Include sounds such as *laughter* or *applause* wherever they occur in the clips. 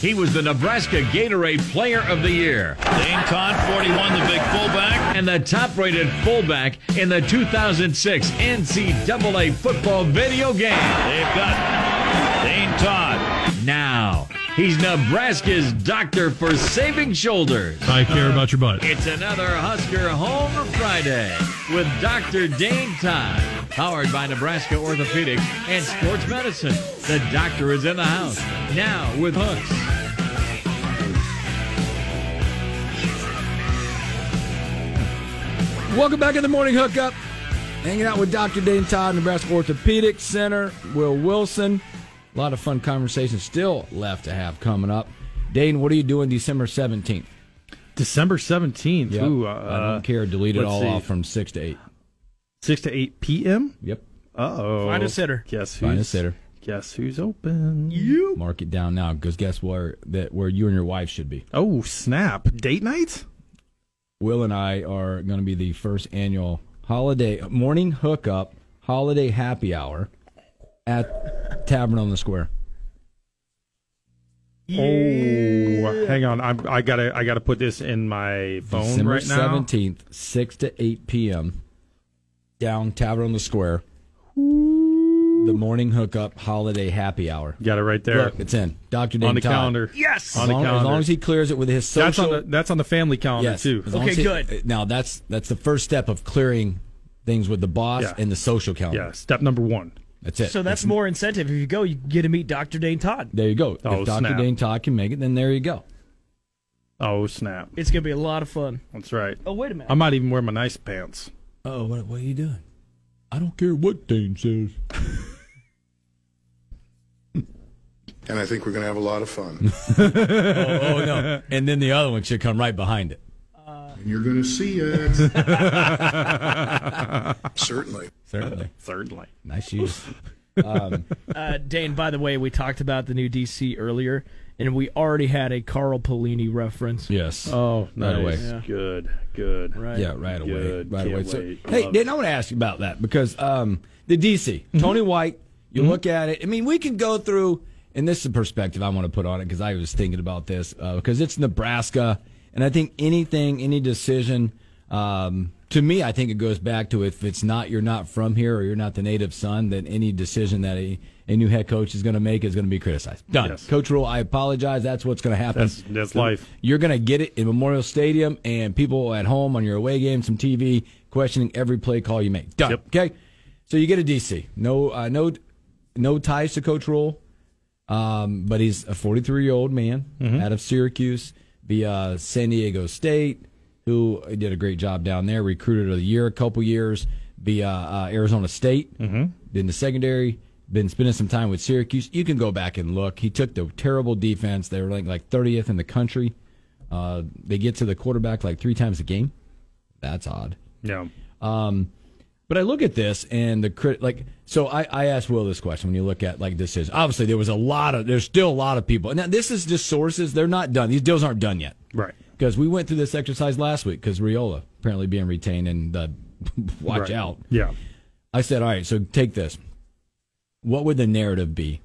He was the Nebraska Gatorade Player of the Year. Dane Todd, 41, the big fullback. And the top rated fullback in the 2006 NCAA football video game. They've got Dane Todd. Now, he's Nebraska's doctor for saving shoulders. I care about your butt. It's another Husker Home Friday with Dr. Dane Todd. Powered by Nebraska Orthopedics and Sports Medicine. The doctor is in the house. Now with hooks. Welcome back to the morning hookup. Hanging out with Dr. Dane Todd, Nebraska Orthopedic Center, Will Wilson. A lot of fun conversations still left to have coming up. Dane, what are you doing December 17th? December 17th. Yep. Ooh, uh, I don't care. Delete it all see. off from 6 to 8. 6 to 8 p.m.? Yep. Uh oh. Find a sitter. Guess who's, Find a sitter. Guess who's open? You. Mark it down now because guess where that where you and your wife should be. Oh, snap. Date night? Will and I are going to be the first annual holiday morning hookup holiday happy hour at Tavern on the Square. Oh, hang on. I'm, I gotta, I gotta put this in my phone December right now. seventeenth, six to eight p.m. Down Tavern on the Square. The morning hookup holiday happy hour. Got it right there Look, it's in. Doctor Dane Todd. on the Todd. calendar. Yes. on As the long, as long as he clears it with his social. that's on the that's on the family calendar yes, too. as Okay, he- good. Uh, now that's that's the first step of clearing things with the boss Yeah. and the social calendar. Yeah, step number one. That's it. So that's It's- more incentive. If you go, you get to meet Dr. Dane Todd. There you go. Oh, if Dr. snap. Dane Todd can make it, then there you go. Oh snap! It's going to be a lot of fun. That's right. Oh, wait a minute. I might even wear my nice pants. Oh, what, what are you doing? I don't care what Dane says. *laughs* and I think we're going to have a lot of fun. *laughs* oh, oh, no. And then the other one should come right behind it. and you're going to see it. *laughs* Certainly. Certainly. Certainly. Nice shoes. *laughs* Uh, Dane, by the way, we talked about the new DC earlier, and we already had a Carl Pelini reference. Yes. Oh, Right away. Yeah. Good. Good. Right. Yeah, right away. Good. Right Can't away. So, wait. hey, Love Dane, I want to ask you about that because um, the DC, Tony White, you look at it. I mean, we can go through, and this is a perspective I want to put on it because I was thinking about this uh, because it's Nebraska, and I think anything, any decision, um, to me, I think it goes back to if it's not you're not from here or you're not the native son, then any decision that a, a new head coach is going to make is going to be criticized. Done. Yes. Coach Rhule, I apologize. That's what's going to happen. That's that's life. You're going to get it in Memorial Stadium and people at home on your away game, some TV, questioning every play call you make. Done. Yep. Okay. So you get a DC. No, uh, no, no ties to Coach Rhule, um, but he's a 43 year old man out of Syracuse via San Diego State, who did a great job down there. Recruited of the year a couple years via uh, Arizona State. Mm-hmm. In the secondary, been spending some time with Syracuse. You can go back and look. He took the terrible defense. They were like like 30th in the country. Uh, they get to the quarterback like three times a game. That's odd. Yeah. Um, but I look at this and the crit like so. I, I asked Will this question when you look at like this is Obviously, there was a lot of there's still a lot of people. Now this is just sources. They're not done. These deals aren't done yet Right. because we went through this exercise last week because Raiola apparently being retained and uh, *laughs* watch Right. out. Yeah. I said, all right, so take this. What would the narrative be?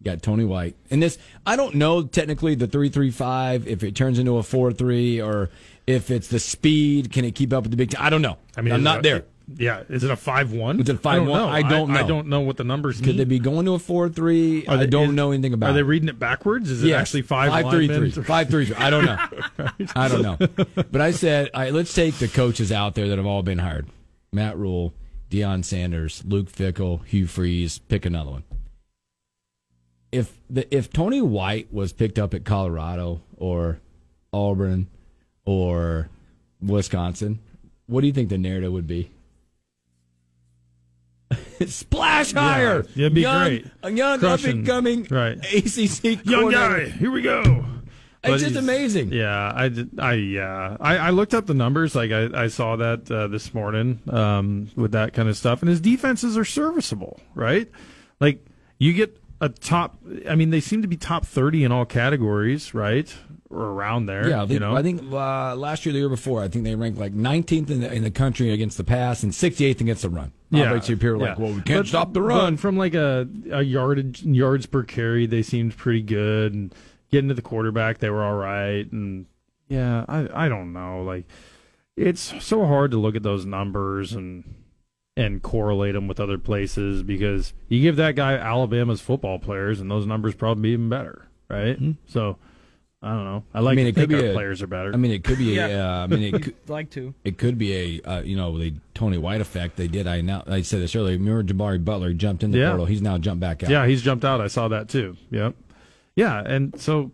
You got Tony White. And this, I don't know technically the 335, if it turns into a 4 3 or if it's the speed. Can it keep up with the big time? I don't know. I mean, I'm not it- there. Yeah. Is it a five one? Is it a 5-1? I don't I, know. don't know what the numbers Could mean. they be going to a 4 3? Are I they- don't is- know anything about it? Are they it. reading it backwards? Is it Yes. actually five, five three linemen? three *laughs* five three three. I don't know. *laughs* I don't know. But I said, all right, let's take the coaches out there that have all been hired: Matt Rhule, Deion Sanders, Luke Fickell, Hugh Freeze. Pick another one. If the if Tony White was picked up at Colorado or Auburn or Wisconsin, what do you think the narrative would be? *laughs* Splash hire. Yeah, it'd be young, great. A young up and coming Right. ACC Young guy. Here we go. But just amazing. Yeah, I. I yeah, I, I looked up the numbers. Like I, I saw that uh, this morning um, with that kind of stuff, and his defenses are serviceable, right? Like you get a top. I mean, they seem to be top thirty in all categories, right, or around there. Yeah, think, you know. I think uh, last year, the year before, I think they ranked like 19th in the, in the country against the pass and 68th against the run. Yeah, Obviously, are like, yeah. well, we can't But- stop the run. from like a, a yardage yards per carry. They seemed pretty good, and getting to the quarterback, they were all right. And yeah, I I don't know. Like it's so hard to look at those numbers and and correlate them with other places because you give that guy Alabama's football players, and those numbers probably even better, right? So. I don't know. I like mean, to it could think be a- players are better. I mean, it could be. A, *laughs* Yeah. uh, I mean, it *laughs* could, like to. it could be a uh, you know the Tony White effect. They did. I now I said this earlier. Remember Jimari Butler jumped in the Yeah. portal. He's now jumped back out. Yeah, he's jumped out. I saw that too. Yep. Yeah, and so,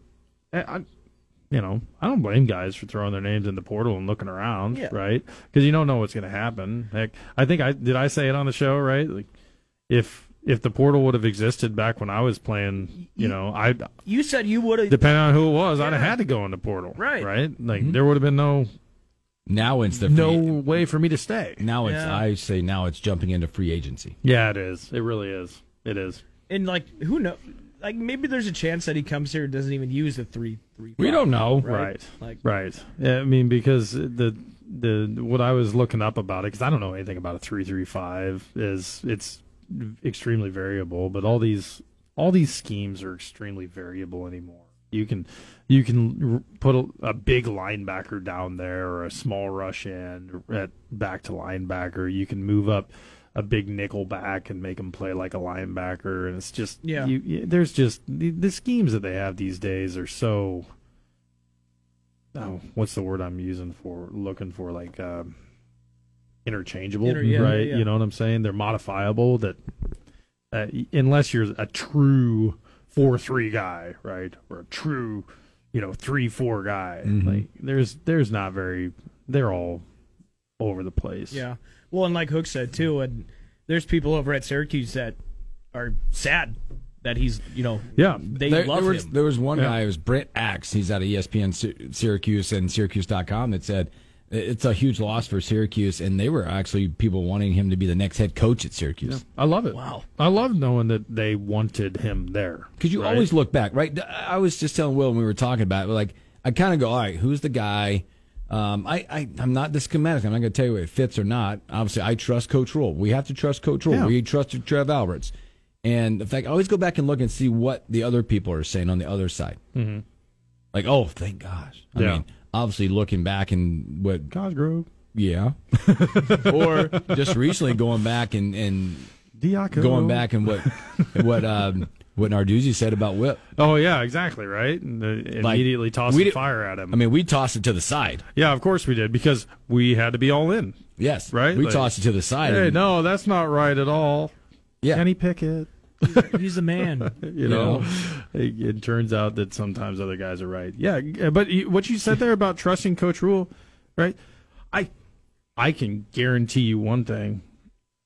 I, I- you know, I don't blame guys for throwing their names in the portal and looking around, Yeah. right? Because you don't know what's going to happen. Heck, I think I did. I say it on the show, right? Like, if if the portal would have existed back when I was playing, you know, I You said you would have. depending on who it was, I'd have had to go in the portal, Right. Right? Like, mm-hmm. there would have been no Now it's the no free, way for me to stay. Now it's Yeah. I say now it's jumping into free agency. Yeah, it is. It really is. It is. and like, who knows? Like, maybe there's a chance that he comes here and doesn't even use the three three. We don't know. Right. Like, Right. Yeah, I mean, because the the what I was looking up about it, because I don't know anything about a three three five, is it's extremely variable. But all these all these schemes are extremely variable anymore. You can you can r- put a, a big linebacker down there or a small rush end at back to linebacker. You can move up a big nickel back and make him play like a linebacker, and it's just Yeah. You, you, there's just the, the schemes that they have these days are so oh, what's the word I'm using for looking for like um, interchangeable, Inter- yeah, right? yeah. You know what I'm saying? They're modifiable. That uh, unless you're a true four three guy, right, or a true you know three four guy, Mm-hmm. like there's there's not very. They're all over the place. Yeah. Well, and like Hook said too, and there's people over at Syracuse that are sad that he's, you know, Yeah. they There, love there was, him. there was one Yeah. guy, it was Brent Axe. He's out of ESPN Syracuse and Syracuse.com that said it's a huge loss for Syracuse, and they were actually people wanting him to be the next head coach at Syracuse. I love it. Wow. I love knowing that they wanted him there. Because you right? always look back, right? I was just telling Will when we were talking about it, like I kind of go, all right, who's the guy? Um, I, I I'm not this schematic. I'm not going to tell you if it fits or not. Obviously, I trust Coach Rhule. We have to trust Coach Rhule. Yeah. We trust Trev Alberts. And in fact, I always go back and look and see what the other people are saying on the other side. Mm-hmm. Like, oh, thank gosh. I Yeah. mean, obviously looking back and what, Cosgrove, yeah, *laughs* or just recently going back and and Diaco. going back and what what um, what Narduzzi said about Whip. Oh yeah, exactly right. And, uh, immediately toss we the fire at him. I mean, we tossed it to the side. yeah, of course we did because we had to be all in. Yes, Right? We Like, tossed it to the side. Hey, and- no, that's not right at all. yeah, Kenny Pickett. He's a man. *laughs* You know, it, it turns out that sometimes other guys are right. Yeah, but what you said there about trusting Coach Rhule, right? I I can guarantee you one thing,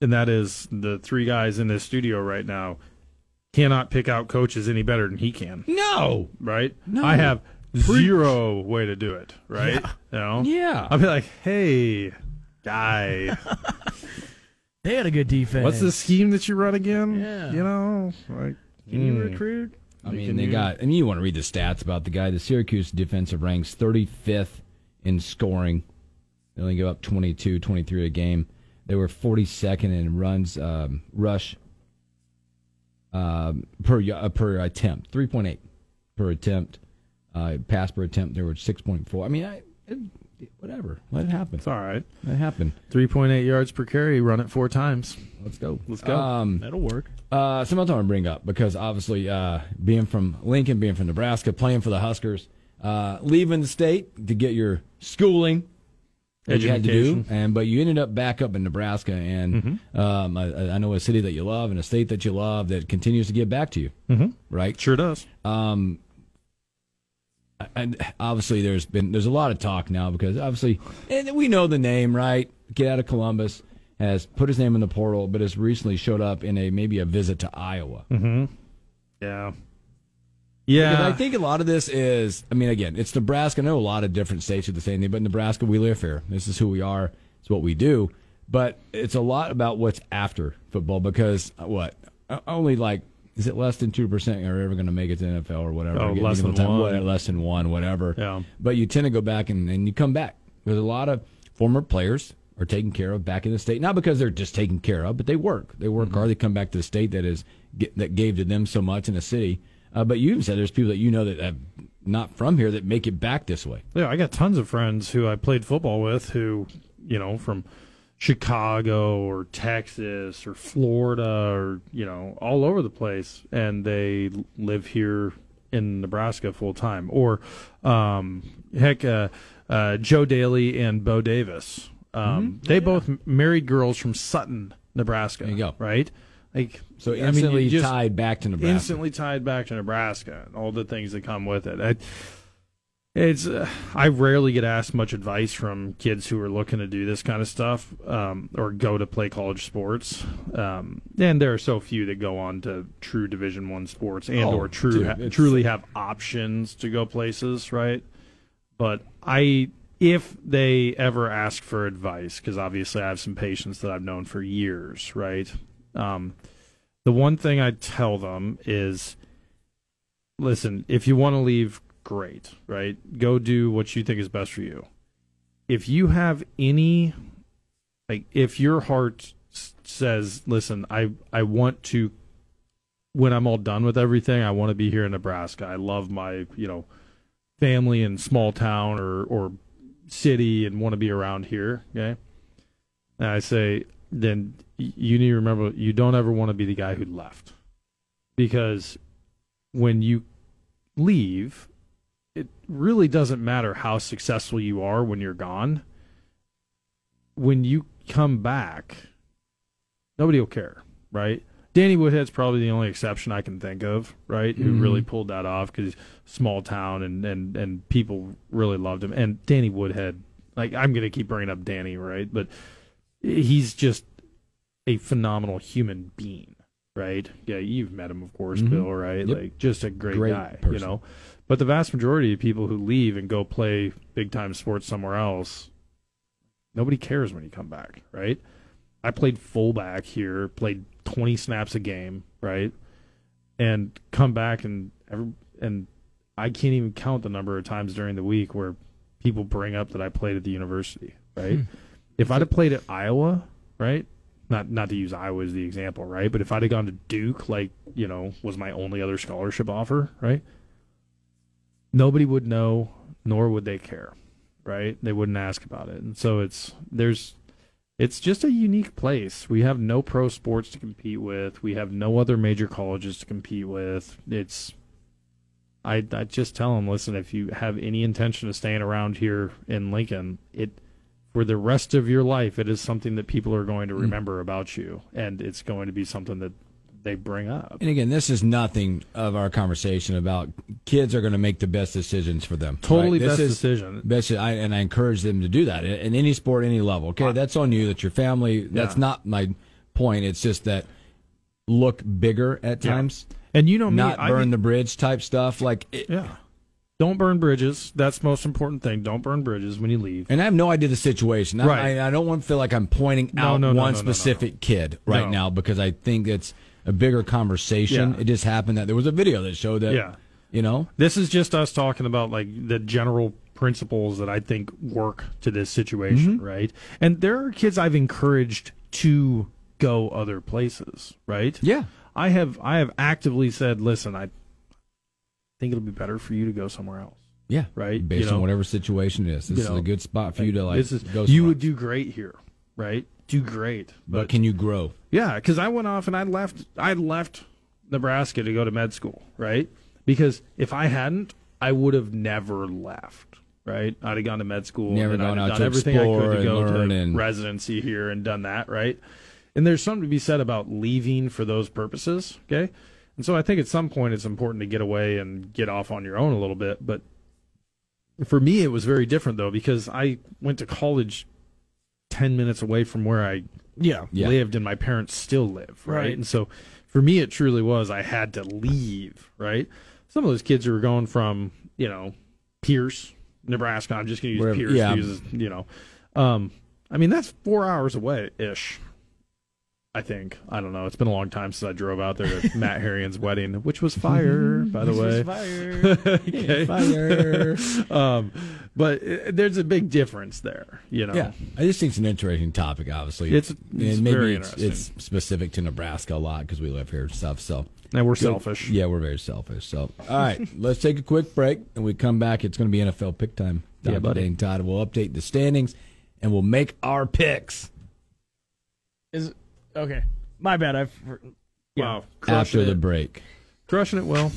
and that is the three guys in this studio right now cannot pick out coaches any better than he can. no, right? No. I have zero way to do it, right? You know? yeah. I'll be like, hey, guy, *laughs* They had a good defense. what's the scheme that you run again? Yeah. You know, like, Can you mm. recruit? I mean, Can they you- got, mean, you want to read the stats about the guy. The Syracuse defensive ranks 35th in scoring. They only give up 22, 23 a game. They were 42nd in runs, um, rush um, per uh, per attempt, 3.8 per attempt. Uh, pass per attempt, There were 6.4. I mean, I, it, whatever. Let it happen. It's all right. Let it happen. 3.8 yards per carry, run it four times. Let's go. Let's go. Um, That'll work. Uh, something I want to bring up because obviously, uh, being from Lincoln, being from Nebraska, playing for the Huskers, uh, leaving the state to get your schooling you had to do, and but you ended up back up in Nebraska, and um, I, I know a city that you love and a state that you love that continues to give back to you, mm-hmm. right? Sure does. Um, and obviously, there's been there's a lot of talk now because obviously, and we know the name, right? Get out of Columbus has put his name in the portal, but has recently showed up in a maybe a visit to Iowa. Yeah. Yeah, Because I think a lot of this is, I mean, again, it's Nebraska. I know a lot of different states are the same thing, but Nebraska, we live here. This is who we are. It's what we do. But it's a lot about what's after football because uh, what? Only like, is it less than 2% are ever going to make it to NFL or whatever? Oh, less than time- one. what, less than one, whatever. Yeah. But you tend to go back and, and you come back. There's a lot of former players are taken care of back in the state, not because they're just taken care of, but they work. They work hard. They come back to the state that is that gave to them so much in the city. Uh, but you said there's people that you know that have not from here that make it back this way. Yeah, I got tons of friends who I played football with who, you know, from Chicago or Texas or Florida or, you know, all over the place. And they live here in Nebraska full time. Or, um, heck, uh, uh, Joe Daly and Bo Davis. Um, They both married girls from Sutton, Nebraska. There you go. Right? Like, So I mean, instantly just- tied back to Nebraska. instantly tied back to Nebraska and all the things that come with it. I, it's uh, I rarely get asked much advice from kids who are looking to do this kind of stuff um, or go to play college sports. Um, and there are so few that go on to true Division One sports and Oh, or true dude, ha- truly have options to go places, right? But I if they ever ask for advice, because obviously I have some patients that I've known for years, right? Um, the one thing I tell them is listen, if you want to leave, great, right? Go do what you think is best for you. If you have any, like, if your heart says, listen, I, I want to, when I'm all done with everything, I want to be here in Nebraska. I love my, you know, family in small town or, or city and want to be around here, okay? And I say, then you need to remember you don't ever want to be the guy who left. Because when you leave, it really doesn't matter how successful you are when you're gone. When you come back, nobody will care, right? Danny Woodhead's probably the only exception I can think of, right? Who Mhm. really pulled that off because small town and, and, and people really loved him. And Danny Woodhead, like I'm gonna keep bringing up Danny, right? But he's just a phenomenal human being, right? Yeah, you've met him, of course, Mhm. Bill, right? Yep. Like just a great, Great guy, you know. But the vast majority of people who leave and go play big time sports somewhere else, nobody cares when you come back, right? I played fullback here, played 20 snaps a game, right? And come back and every, and I can't even count the number of times during the week where people bring up that I played at the university, right? If I'd have played at Iowa, right? Not not to use Iowa as the example, right? But if I'd have gone to Duke, like you know, was my only other scholarship offer, right? Nobody would know, nor would they care, right? They wouldn't ask about it, and so it's there's it's just a unique place. We have no pro sports to compete with. We have no other major colleges to compete with. It's I I just tell them, listen, if you have any intention of staying around here in Lincoln, it for the rest of your life, it is something that people are going to mm. remember about you, and it's going to be something that they bring up. And again, this is nothing of our conversation about kids are going to make the best decisions for them. Totally right? Best is- decision. Best, I, and I encourage them to do that in, in any sport, any level. Okay, that's on you. That's your family. That's Yeah. not my point. It's just that look bigger at Yeah. times, And you know me, not I burn mean- the bridge type stuff. Like, it, Yeah. Don't burn bridges. That's the most important thing. Don't burn bridges when you leave. and I have no idea the situation. I- Right. I, I don't want to feel like I'm pointing No, out no, no, one specific kid right No. now because I think it's a bigger conversation. Yeah. It just happened that there was a video that showed that. Yeah. You know, This is just us talking about like the general principles that I think work to this situation, Mm-hmm. right? And there are kids I've encouraged to go other places, right? yeah. I have I have actively said, listen, I think it'll be better for you to go somewhere else. Yeah. Right. Based You know, on whatever situation it is. This you is know, a good spot for you to like this is go you would do great here, right? Do great, but can you grow? Yeah, because I went off and I left. I left Nebraska to go to med school, right? Because if I hadn't, I would have never left. Right? I'd have gone to med school. Never and gone I'd out have to done everything I could to go learn to and- residency here and done that. Right? And there's something to be said about leaving for those purposes. Okay. And so I think at some point it's important to get away and get off on your own a little bit. But for me, it was very different though because I went to college ten minutes away from where I Yeah. Yeah. lived and my parents still live, right? Right. And so for me it truly was I had to leave, right? some of those kids who are going from you know Pierce, Nebraska. I'm just going to use Wherever- Pierce. yeah. Because, you know, um, I mean that's four hours away ish. I think I don't know. It's been a long time since I drove out there to *laughs* Matt Harrigan's wedding, which was fire, by the way. *laughs* okay. Fire. *laughs* um, but uh, there's a big difference there. You know. Yeah, I just think it's an interesting topic. Obviously, It's- And maybe very it's, interesting. it's specific to Nebraska a lot because we live here and stuff. So And we're Good. selfish. Yeah, we're very selfish. So, all right, let's take a quick break, and we come back. It's going to be NFL pick time. Yeah, Dr. buddy. Dane Todd will update the standings, and we'll make our picks Is okay. My bad. I've Wow. after Crushing the it. break. Crushing it well.